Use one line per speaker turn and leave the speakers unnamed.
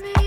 me.